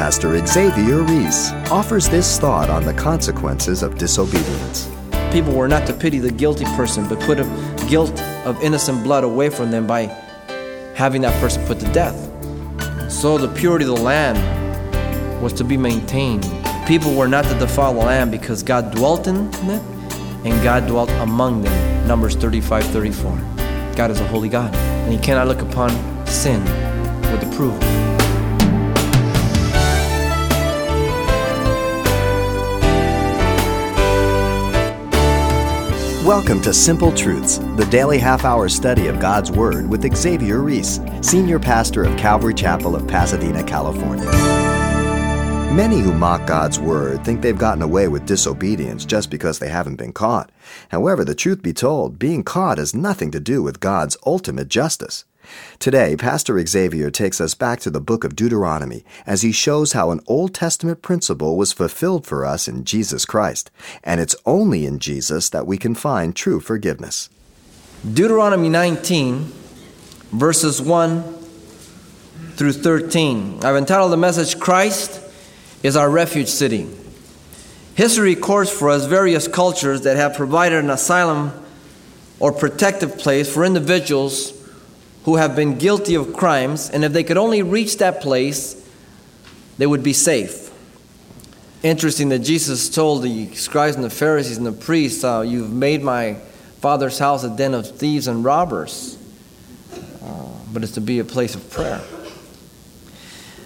Pastor Xavier Reese offers this thought on the consequences of disobedience. People were not to pity the guilty person, but put a guilt of innocent blood away from them by having that person put to death. So the purity of the land was to be maintained. People were not to defile the land because God dwelt in it and God dwelt among them. Numbers 35 34. God is a holy God, and He cannot look upon sin with approval. Welcome to Simple Truths, the daily half hour study of God's Word with Xavier Reese, Senior Pastor of Calvary Chapel of Pasadena, California. Many who mock God's Word think they've gotten away with disobedience just because they haven't been caught. However, the truth be told, being caught has nothing to do with God's ultimate justice. Today, Pastor Xavier takes us back to the book of Deuteronomy as he shows how an Old Testament principle was fulfilled for us in Jesus Christ, and it's only in Jesus that we can find true forgiveness. Deuteronomy 19, verses 1 through 13. I've entitled the message Christ is Our Refuge City. History records for us various cultures that have provided an asylum or protective place for individuals who have been guilty of crimes, and if they could only reach that place, they would be safe. Interesting that Jesus told the scribes and the Pharisees and the priests, uh, You've made my father's house a den of thieves and robbers, uh, but it's to be a place of prayer.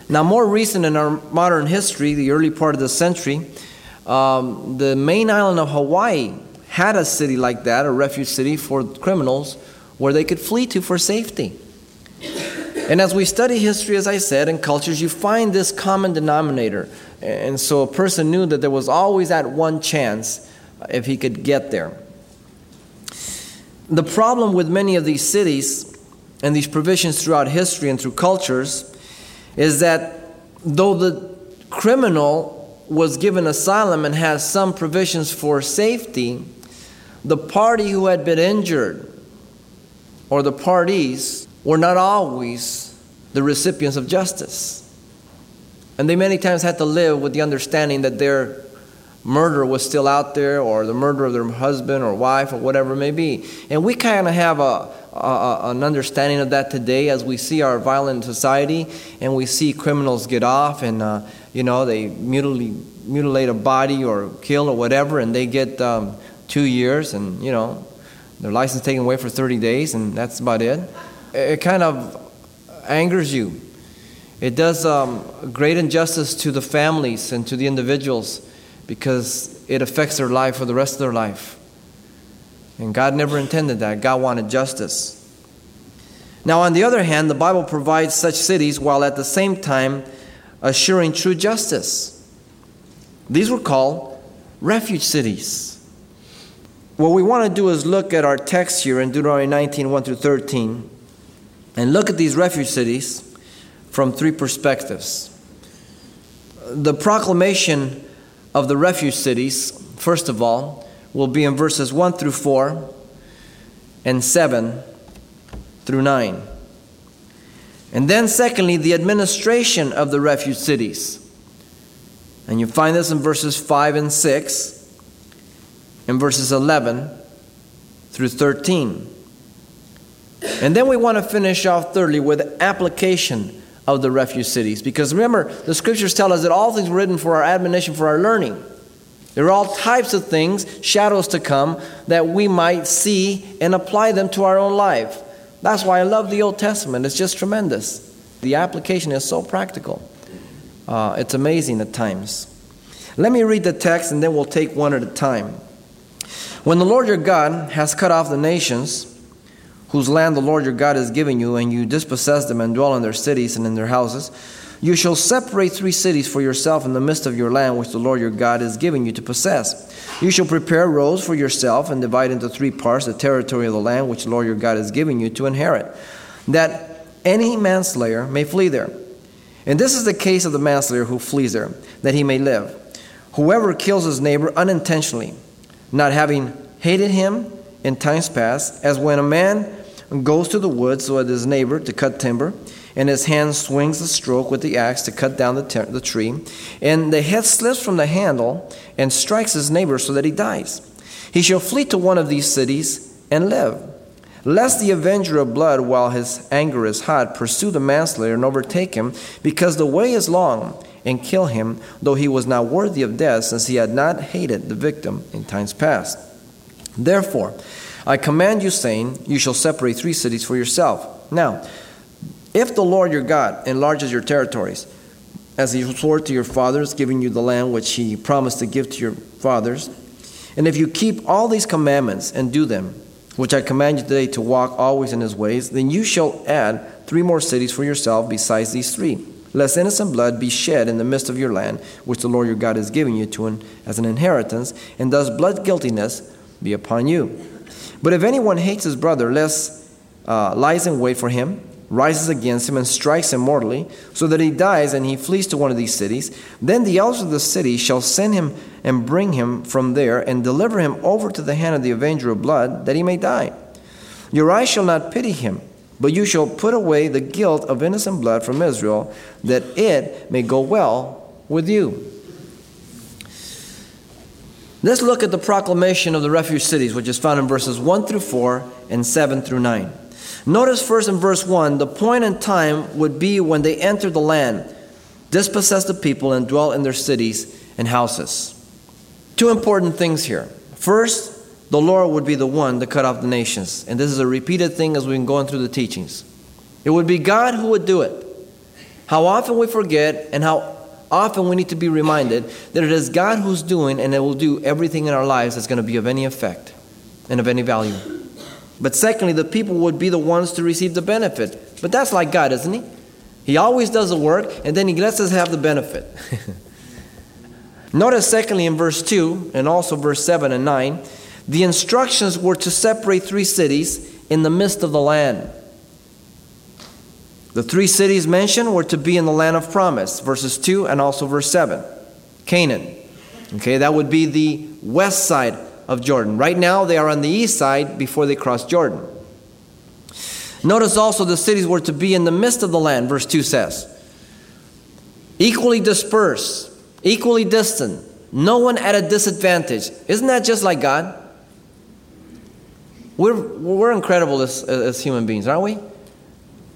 Now, more recent in our modern history, the early part of the century, um, the main island of Hawaii had a city like that, a refuge city for criminals where they could flee to for safety. And as we study history, as I said, and cultures, you find this common denominator. And so a person knew that there was always that one chance uh, if he could get there. The problem with many of these cities and these provisions throughout history and through cultures is that though the criminal was given asylum and has some provisions for safety, the party who had been injured or the parties were not always the recipients of justice. And they many times had to live with the understanding that their murder was still out there, or the murder of their husband or wife, or whatever it may be. And we kind of have a, a, an understanding of that today as we see our violent society and we see criminals get off and, uh, you know, they mutilate, mutilate a body or kill or whatever, and they get um, two years, and, you know, their license taken away for 30 days, and that's about it. It kind of angers you. It does um, great injustice to the families and to the individuals because it affects their life for the rest of their life. And God never intended that. God wanted justice. Now, on the other hand, the Bible provides such cities while at the same time assuring true justice. These were called refuge cities. What we want to do is look at our text here in Deuteronomy 19 1 through 13 and look at these refuge cities from three perspectives. The proclamation of the refuge cities, first of all, will be in verses 1 through 4 and 7 through 9. And then, secondly, the administration of the refuge cities. And you find this in verses 5 and 6 in verses 11 through 13. And then we want to finish off thirdly with application of the refuge cities. Because remember, the scriptures tell us that all things were written for our admonition, for our learning. There are all types of things, shadows to come, that we might see and apply them to our own life. That's why I love the Old Testament. It's just tremendous. The application is so practical. Uh, it's amazing at times. Let me read the text and then we'll take one at a time. When the Lord your God has cut off the nations whose land the Lord your God has given you, and you dispossess them and dwell in their cities and in their houses, you shall separate three cities for yourself in the midst of your land, which the Lord your God is giving you to possess. You shall prepare roads for yourself and divide into three parts the territory of the land which the Lord your God is giving you to inherit, that any manslayer may flee there. And this is the case of the manslayer who flees there, that he may live. Whoever kills his neighbor unintentionally, not having hated him in times past, as when a man goes to the woods with his neighbor to cut timber, and his hand swings the stroke with the axe to cut down the, ter- the tree, and the head slips from the handle and strikes his neighbor so that he dies. He shall flee to one of these cities and live. Lest the avenger of blood, while his anger is hot, pursue the manslayer and overtake him, because the way is long, and kill him, though he was not worthy of death, since he had not hated the victim in times past. Therefore, I command you, saying, You shall separate three cities for yourself. Now, if the Lord your God enlarges your territories, as he swore to your fathers, giving you the land which he promised to give to your fathers, and if you keep all these commandments and do them, which I command you today to walk always in his ways, then you shall add three more cities for yourself besides these three, lest innocent blood be shed in the midst of your land, which the Lord your God is giving you to an, as an inheritance, and thus blood guiltiness be upon you. But if anyone hates his brother, lest uh, lies in wait for him, rises against him and strikes him mortally, so that he dies and he flees to one of these cities, then the elders of the city shall send him and bring him from there and deliver him over to the hand of the avenger of blood, that he may die. Your eyes shall not pity him, but you shall put away the guilt of innocent blood from Israel, that it may go well with you. Let's look at the proclamation of the refuge cities, which is found in verses 1 through 4 and 7 through 9. Notice first in verse 1 the point in time would be when they entered the land, dispossessed the people, and dwelt in their cities and houses. Two important things here. First, the Lord would be the one to cut off the nations. And this is a repeated thing as we've been going through the teachings. It would be God who would do it. How often we forget and how often we need to be reminded that it is God who's doing and it will do everything in our lives that's going to be of any effect and of any value. But secondly, the people would be the ones to receive the benefit. But that's like God, isn't He? He always does the work and then He lets us have the benefit. Notice, secondly, in verse 2 and also verse 7 and 9, the instructions were to separate three cities in the midst of the land. The three cities mentioned were to be in the land of promise, verses 2 and also verse 7. Canaan. Okay, that would be the west side of Jordan. Right now, they are on the east side before they cross Jordan. Notice also the cities were to be in the midst of the land, verse 2 says. Equally dispersed, equally distant, no one at a disadvantage. Isn't that just like God? We're, we're incredible as, as human beings, aren't we?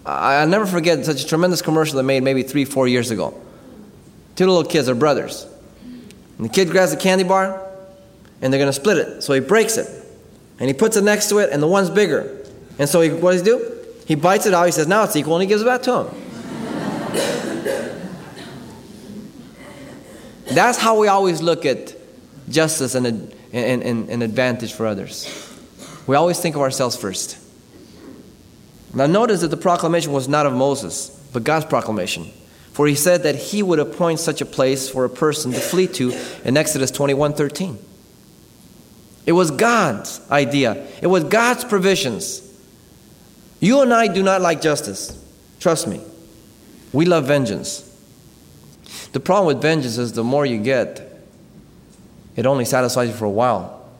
I, will never forget such a tremendous commercial they made maybe three, four years ago. Two little kids are brothers. And the kid grabs a candy bar, and they're going to split it. So he breaks it, and he puts it next to it, and the one's bigger. And so he, what does he do? He bites it out. He says, "Now it's equal," and he gives it back to him. That's how we always look at justice and, and, and, and advantage for others. We always think of ourselves first. Now, notice that the proclamation was not of Moses, but God's proclamation. For he said that he would appoint such a place for a person to flee to in Exodus 21 13. It was God's idea, it was God's provisions. You and I do not like justice. Trust me. We love vengeance. The problem with vengeance is the more you get, it only satisfies you for a while.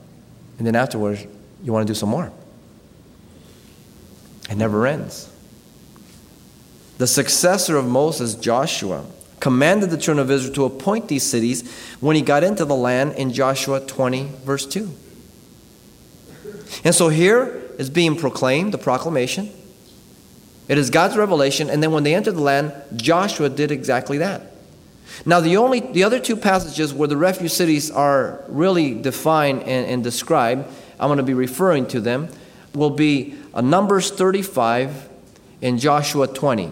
And then afterwards, you want to do some more. It never ends. The successor of Moses, Joshua, commanded the children of Israel to appoint these cities when he got into the land in Joshua 20, verse 2. And so here is being proclaimed, the proclamation. It is God's revelation, and then when they entered the land, Joshua did exactly that. Now, the only the other two passages where the refuge cities are really defined and, and described, I'm going to be referring to them, will be uh, Numbers 35 and Joshua 20.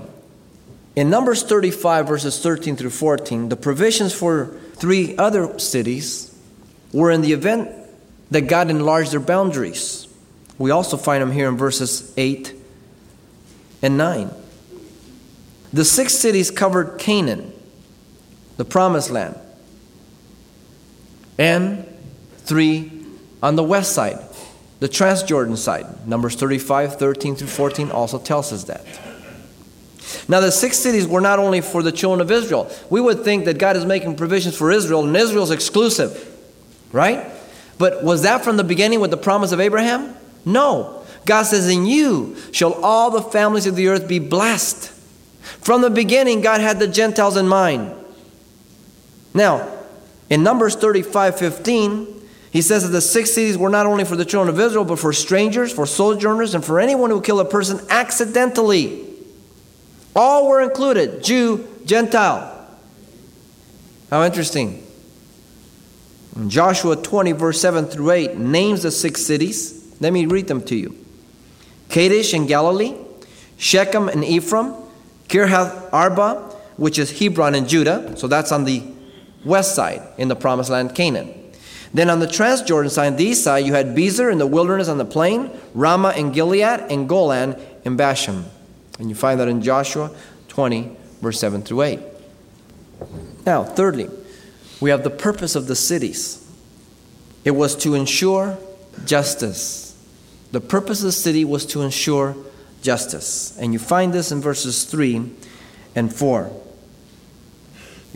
In Numbers 35, verses 13 through 14, the provisions for three other cities were in the event that God enlarged their boundaries. We also find them here in verses 8 and 9. The six cities covered Canaan, the promised land, and three on the west side, the Transjordan side. Numbers 35, 13 through 14 also tells us that. Now, the six cities were not only for the children of Israel. We would think that God is making provisions for Israel, and Israel's exclusive, right? But was that from the beginning with the promise of Abraham? No. God says, In you shall all the families of the earth be blessed. From the beginning, God had the Gentiles in mind. Now, in Numbers 35 15, he says that the six cities were not only for the children of Israel, but for strangers, for sojourners, and for anyone who killed a person accidentally. All were included Jew, Gentile. How interesting. Joshua 20, verse 7 through 8, names the six cities. Let me read them to you Kadesh in Galilee, Shechem in Ephraim, Kirjath Arba, which is Hebron in Judah. So that's on the west side in the promised land, Canaan. Then on the Transjordan side, the east side, you had Bezer in the wilderness on the plain, Ramah in Gilead, and Golan in Bashan. And you find that in Joshua 20, verse 7 through 8. Now, thirdly, we have the purpose of the cities. It was to ensure justice. The purpose of the city was to ensure justice. And you find this in verses 3 and 4.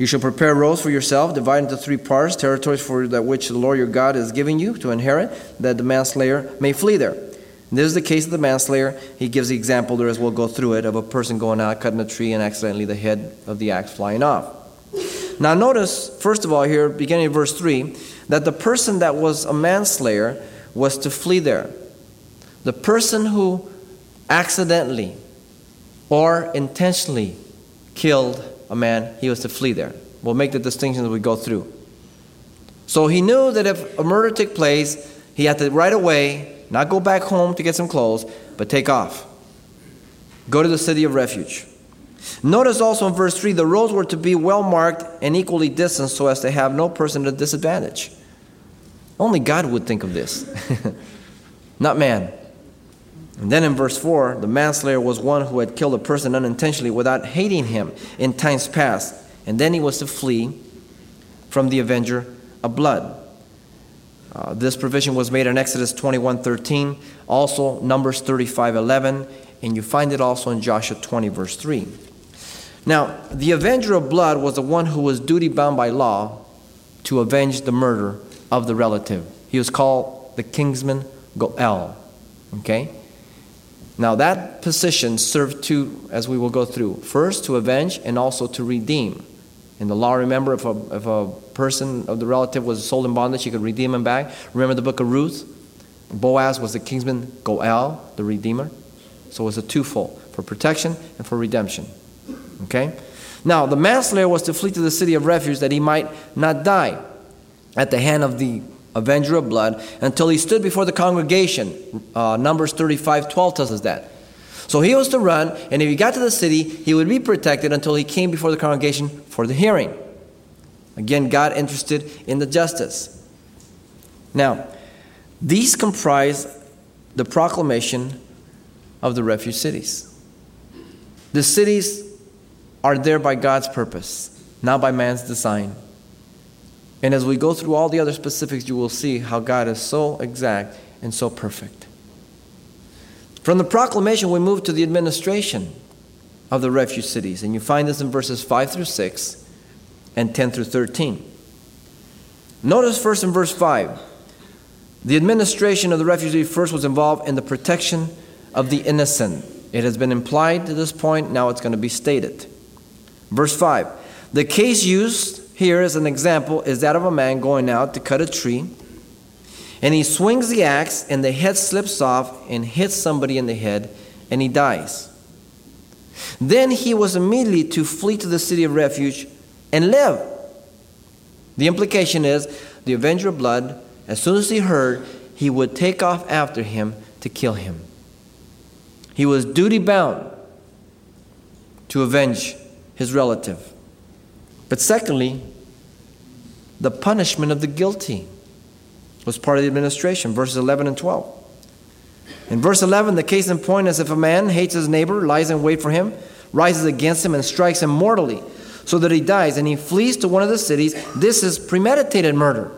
You shall prepare roads for yourself, divide into three parts, territories for that which the Lord your God is giving you to inherit, that the manslayer may flee there. And this is the case of the manslayer. He gives the example there as we'll go through it of a person going out, cutting a tree, and accidentally the head of the axe flying off. Now, notice, first of all, here, beginning of verse 3, that the person that was a manslayer was to flee there. The person who accidentally or intentionally killed a man, he was to flee there. We'll make the distinction as we go through. So he knew that if a murder took place, he had to right away not go back home to get some clothes, but take off. Go to the city of refuge. Notice also in verse 3 the roads were to be well marked and equally distanced so as to have no person at a disadvantage. Only God would think of this, not man. And then in verse 4, the manslayer was one who had killed a person unintentionally without hating him in times past. And then he was to flee from the avenger of blood. Uh, this provision was made in Exodus 21:13, also Numbers 35:11, and you find it also in Joshua 20 verse 3. Now, the avenger of blood was the one who was duty bound by law to avenge the murder of the relative. He was called the kinsman Goel. Okay? Now, that position served to, as we will go through. First, to avenge and also to redeem. In the law, remember, if a, if a person of the relative was sold in bondage, he could redeem him back. Remember the book of Ruth? Boaz was the kinsman Goel, the redeemer. So it was a twofold for protection and for redemption. Okay? Now, the manslayer was to flee to the city of refuge that he might not die at the hand of the avenger of blood, until he stood before the congregation. Uh, Numbers 35 12 tells us that. So he was to run, and if he got to the city, he would be protected until he came before the congregation for the hearing. Again, God interested in the justice. Now, these comprise the proclamation of the refuge cities. The cities are there by God's purpose, not by man's design. And as we go through all the other specifics, you will see how God is so exact and so perfect. From the proclamation, we move to the administration of the refuge cities. And you find this in verses 5 through 6 and 10 through 13. Notice first in verse 5 the administration of the refugee first was involved in the protection of the innocent. It has been implied to this point, now it's going to be stated. Verse 5 The case used here as an example is that of a man going out to cut a tree and he swings the axe and the head slips off and hits somebody in the head and he dies. Then he was immediately to flee to the city of refuge and live. The implication is the avenger of blood, as soon as he heard, he would take off after him to kill him. He was duty bound to avenge his relative. But secondly, the punishment of the guilty was part of the administration, verses 11 and 12. In verse 11, the case in point is if a man hates his neighbor, lies in wait for him, rises against him, and strikes him mortally, so that he dies, and he flees to one of the cities, this is premeditated murder.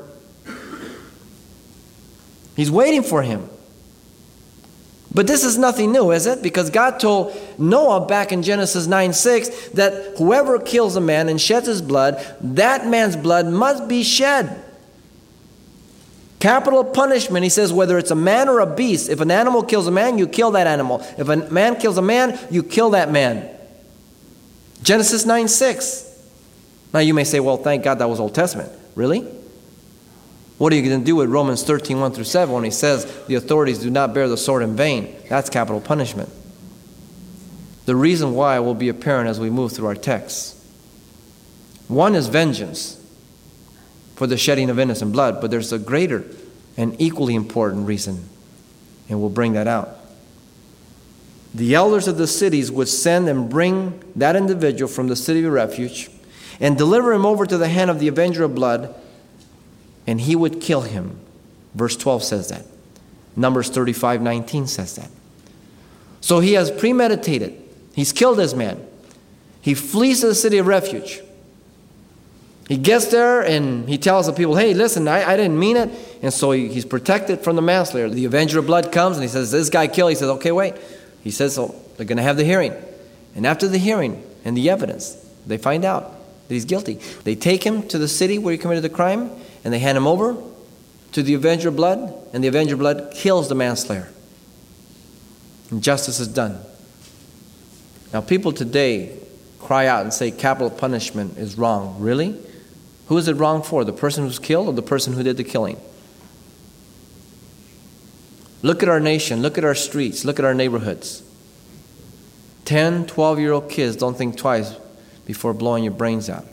He's waiting for him. But this is nothing new, is it? Because God told Noah back in Genesis 9 6 that whoever kills a man and sheds his blood, that man's blood must be shed. Capital punishment, he says, whether it's a man or a beast. If an animal kills a man, you kill that animal. If a man kills a man, you kill that man. Genesis 9 6. Now you may say, well, thank God that was Old Testament. Really? What are you going to do with Romans 13 1 through 7 when he says the authorities do not bear the sword in vain? That's capital punishment. The reason why will be apparent as we move through our text. One is vengeance for the shedding of innocent blood, but there's a greater and equally important reason, and we'll bring that out. The elders of the cities would send and bring that individual from the city of refuge and deliver him over to the hand of the avenger of blood, and he would kill him. Verse 12 says that. Numbers 35 19 says that. So he has premeditated. He's killed this man. He flees to the city of refuge. He gets there and he tells the people, hey, listen, I, I didn't mean it. And so he, he's protected from the manslayer. The avenger of blood comes and he says, this guy killed. He says, okay, wait. He says, so they're going to have the hearing. And after the hearing and the evidence, they find out that he's guilty. They take him to the city where he committed the crime and they hand him over to the avenger of blood, and the avenger of blood kills the manslayer. And justice is done. Now, people today cry out and say capital punishment is wrong. Really? Who is it wrong for? The person who's killed or the person who did the killing? Look at our nation, look at our streets, look at our neighborhoods. 10, 12 year old kids don't think twice before blowing your brains out.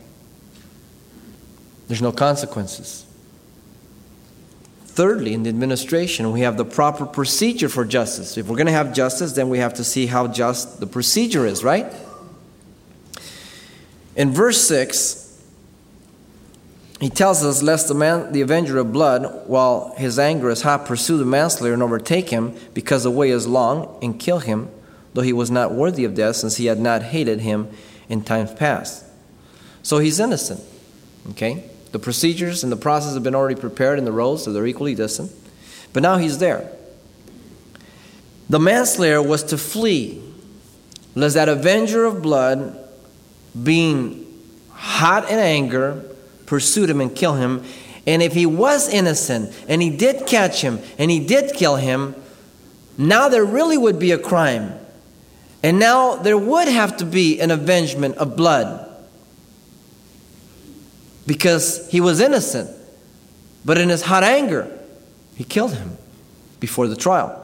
There's no consequences. Thirdly, in the administration, we have the proper procedure for justice. If we're going to have justice, then we have to see how just the procedure is, right? In verse 6, he tells us, Lest the, man, the avenger of blood, while his anger is hot, pursue the manslayer and overtake him, because the way is long, and kill him, though he was not worthy of death, since he had not hated him in times past. So he's innocent. Okay? The procedures and the process have been already prepared in the roles, so they're equally distant. But now he's there. The manslayer was to flee, lest that avenger of blood, being hot in anger, pursued him and kill him. And if he was innocent and he did catch him and he did kill him, now there really would be a crime. And now there would have to be an avengement of blood because he was innocent. But in his hot anger, he killed him before the trial.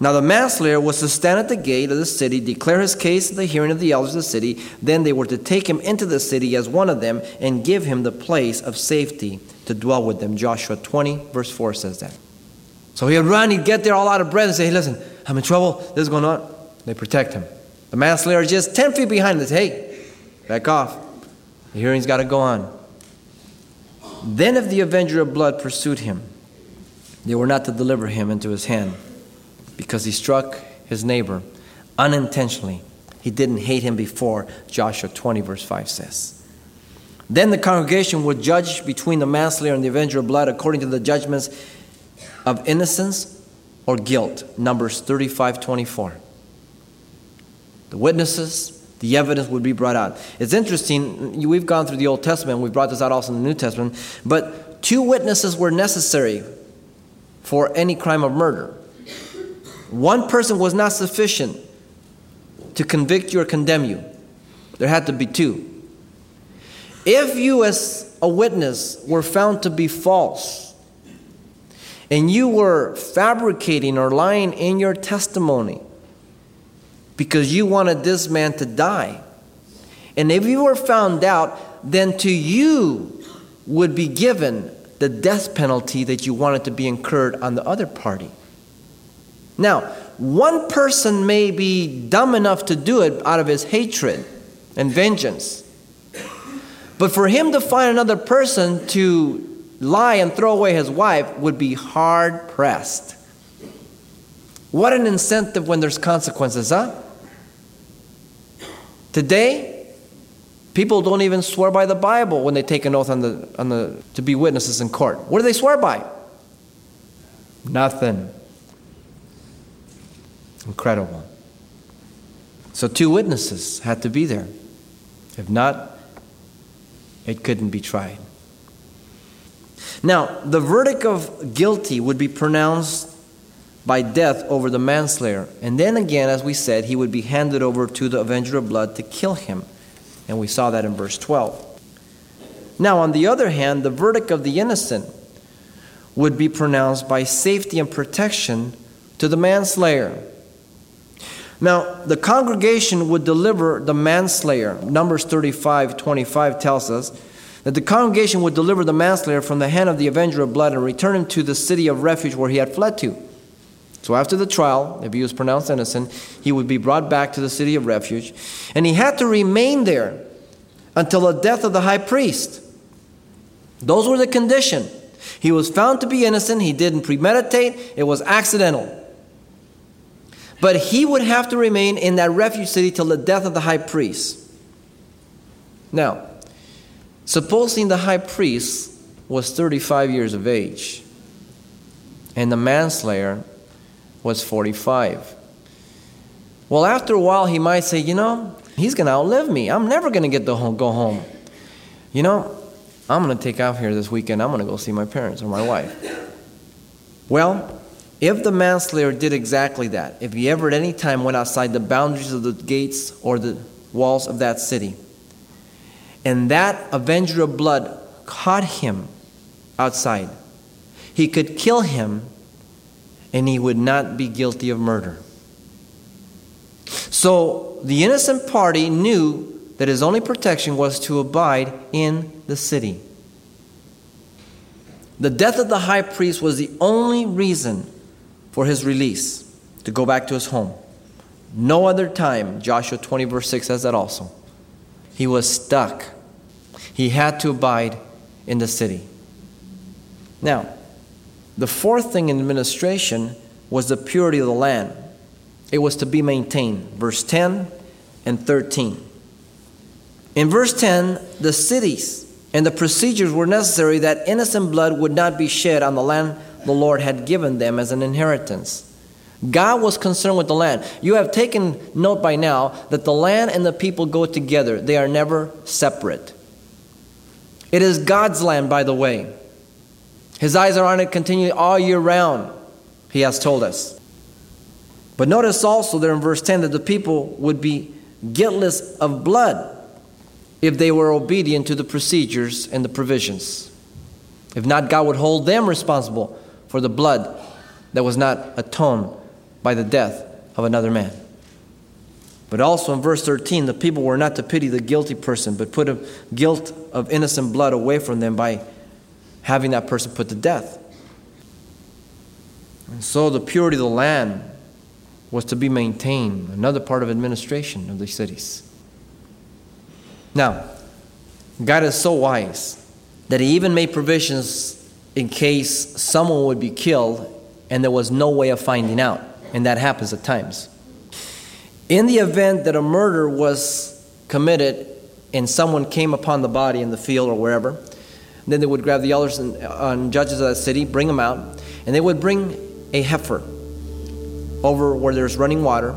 Now the manslayer was to stand at the gate of the city, declare his case at the hearing of the elders of the city. Then they were to take him into the city as one of them and give him the place of safety to dwell with them. Joshua 20, verse 4 says that. So he'd run, he'd get there all out of breath and say, Hey, listen, I'm in trouble. This is going on. They protect him. The manslayer is just 10 feet behind us. Hey, back off. The hearing's got to go on. Then, if the avenger of blood pursued him, they were not to deliver him into his hand because he struck his neighbor unintentionally. He didn't hate him before, Joshua 20, verse 5 says. Then the congregation would judge between the manslayer and the avenger of blood according to the judgments of innocence or guilt. Numbers 35, 24. The witnesses, the evidence would be brought out. It's interesting, we've gone through the Old Testament, we've brought this out also in the New Testament, but two witnesses were necessary for any crime of murder. One person was not sufficient to convict you or condemn you. There had to be two. If you, as a witness, were found to be false, and you were fabricating or lying in your testimony because you wanted this man to die, and if you were found out, then to you would be given the death penalty that you wanted to be incurred on the other party. Now, one person may be dumb enough to do it out of his hatred and vengeance. But for him to find another person to lie and throw away his wife would be hard pressed. What an incentive when there's consequences, huh? Today, people don't even swear by the Bible when they take an oath on the, on the, to be witnesses in court. What do they swear by? Nothing. Incredible. So, two witnesses had to be there. If not, it couldn't be tried. Now, the verdict of guilty would be pronounced by death over the manslayer. And then again, as we said, he would be handed over to the avenger of blood to kill him. And we saw that in verse 12. Now, on the other hand, the verdict of the innocent would be pronounced by safety and protection to the manslayer. Now, the congregation would deliver the manslayer. Numbers 35 25 tells us that the congregation would deliver the manslayer from the hand of the avenger of blood and return him to the city of refuge where he had fled to. So, after the trial, if he was pronounced innocent, he would be brought back to the city of refuge, and he had to remain there until the death of the high priest. Those were the condition. He was found to be innocent, he didn't premeditate, it was accidental. But he would have to remain in that refuge city till the death of the high priest. Now, supposing the high priest was 35 years of age and the manslayer was 45. Well, after a while, he might say, You know, he's going to outlive me. I'm never going to get to go home. You know, I'm going to take off here this weekend. I'm going to go see my parents or my wife. Well, if the manslayer did exactly that, if he ever at any time went outside the boundaries of the gates or the walls of that city, and that avenger of blood caught him outside, he could kill him and he would not be guilty of murder. So the innocent party knew that his only protection was to abide in the city. The death of the high priest was the only reason for his release to go back to his home. No other time, Joshua 20, verse 6 says that also. He was stuck. He had to abide in the city. Now, the fourth thing in administration was the purity of the land. It was to be maintained. Verse 10 and 13. In verse 10, the cities and the procedures were necessary that innocent blood would not be shed on the land the Lord had given them as an inheritance. God was concerned with the land. You have taken note by now that the land and the people go together, they are never separate. It is God's land, by the way. His eyes are on it continually all year round, he has told us. But notice also there in verse 10 that the people would be guiltless of blood if they were obedient to the procedures and the provisions. If not, God would hold them responsible for the blood that was not atoned by the death of another man. But also in verse 13, the people were not to pity the guilty person, but put a guilt of innocent blood away from them by having that person put to death. And so the purity of the land was to be maintained, another part of administration of the cities. Now, God is so wise that He even made provisions in case someone would be killed and there was no way of finding out. And that happens at times. In the event that a murder was committed and someone came upon the body in the field or wherever, then they would grab the elders and, uh, and judges of that city, bring them out, and they would bring a heifer over where there's running water,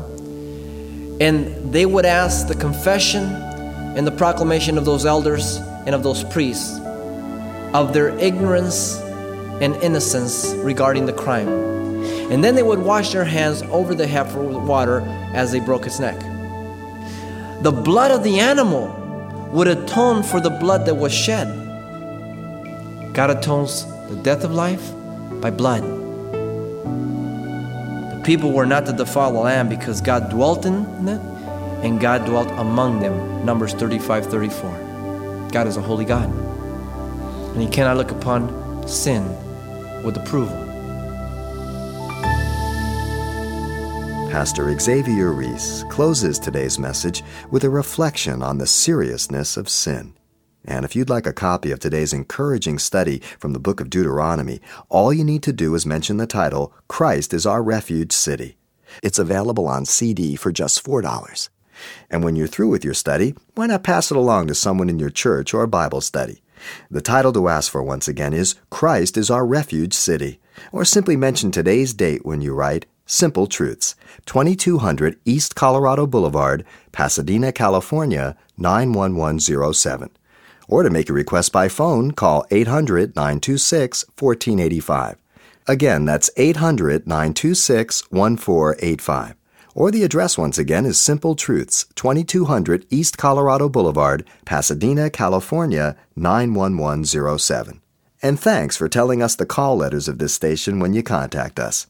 and they would ask the confession and the proclamation of those elders and of those priests of their ignorance and innocence regarding the crime. And then they would wash their hands over the heifer with water as they broke its neck. The blood of the animal would atone for the blood that was shed. God atones the death of life by blood. The people were not to defile the land because God dwelt in it and God dwelt among them. Numbers 35 34. God is a holy God. And He cannot look upon sin with approval. Pastor Xavier Reese closes today's message with a reflection on the seriousness of sin. And if you'd like a copy of today's encouraging study from the book of Deuteronomy, all you need to do is mention the title, Christ is Our Refuge City. It's available on CD for just $4. And when you're through with your study, why not pass it along to someone in your church or Bible study? The title to ask for once again is Christ is Our Refuge City. Or simply mention today's date when you write Simple Truths, 2200 East Colorado Boulevard, Pasadena, California, 91107. Or to make a request by phone, call 800 926 1485. Again, that's 800 926 1485. Or the address once again is Simple Truths, 2200 East Colorado Boulevard, Pasadena, California, 91107. And thanks for telling us the call letters of this station when you contact us.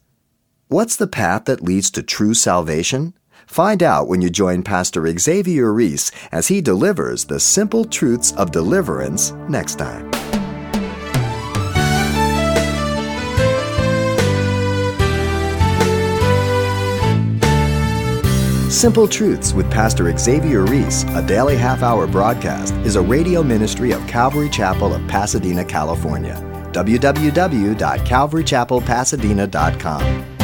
What's the path that leads to true salvation? Find out when you join Pastor Xavier Reese as he delivers the simple truths of deliverance next time. Simple Truths with Pastor Xavier Reese, a daily half hour broadcast, is a radio ministry of Calvary Chapel of Pasadena, California. www.calvarychapelpasadena.com.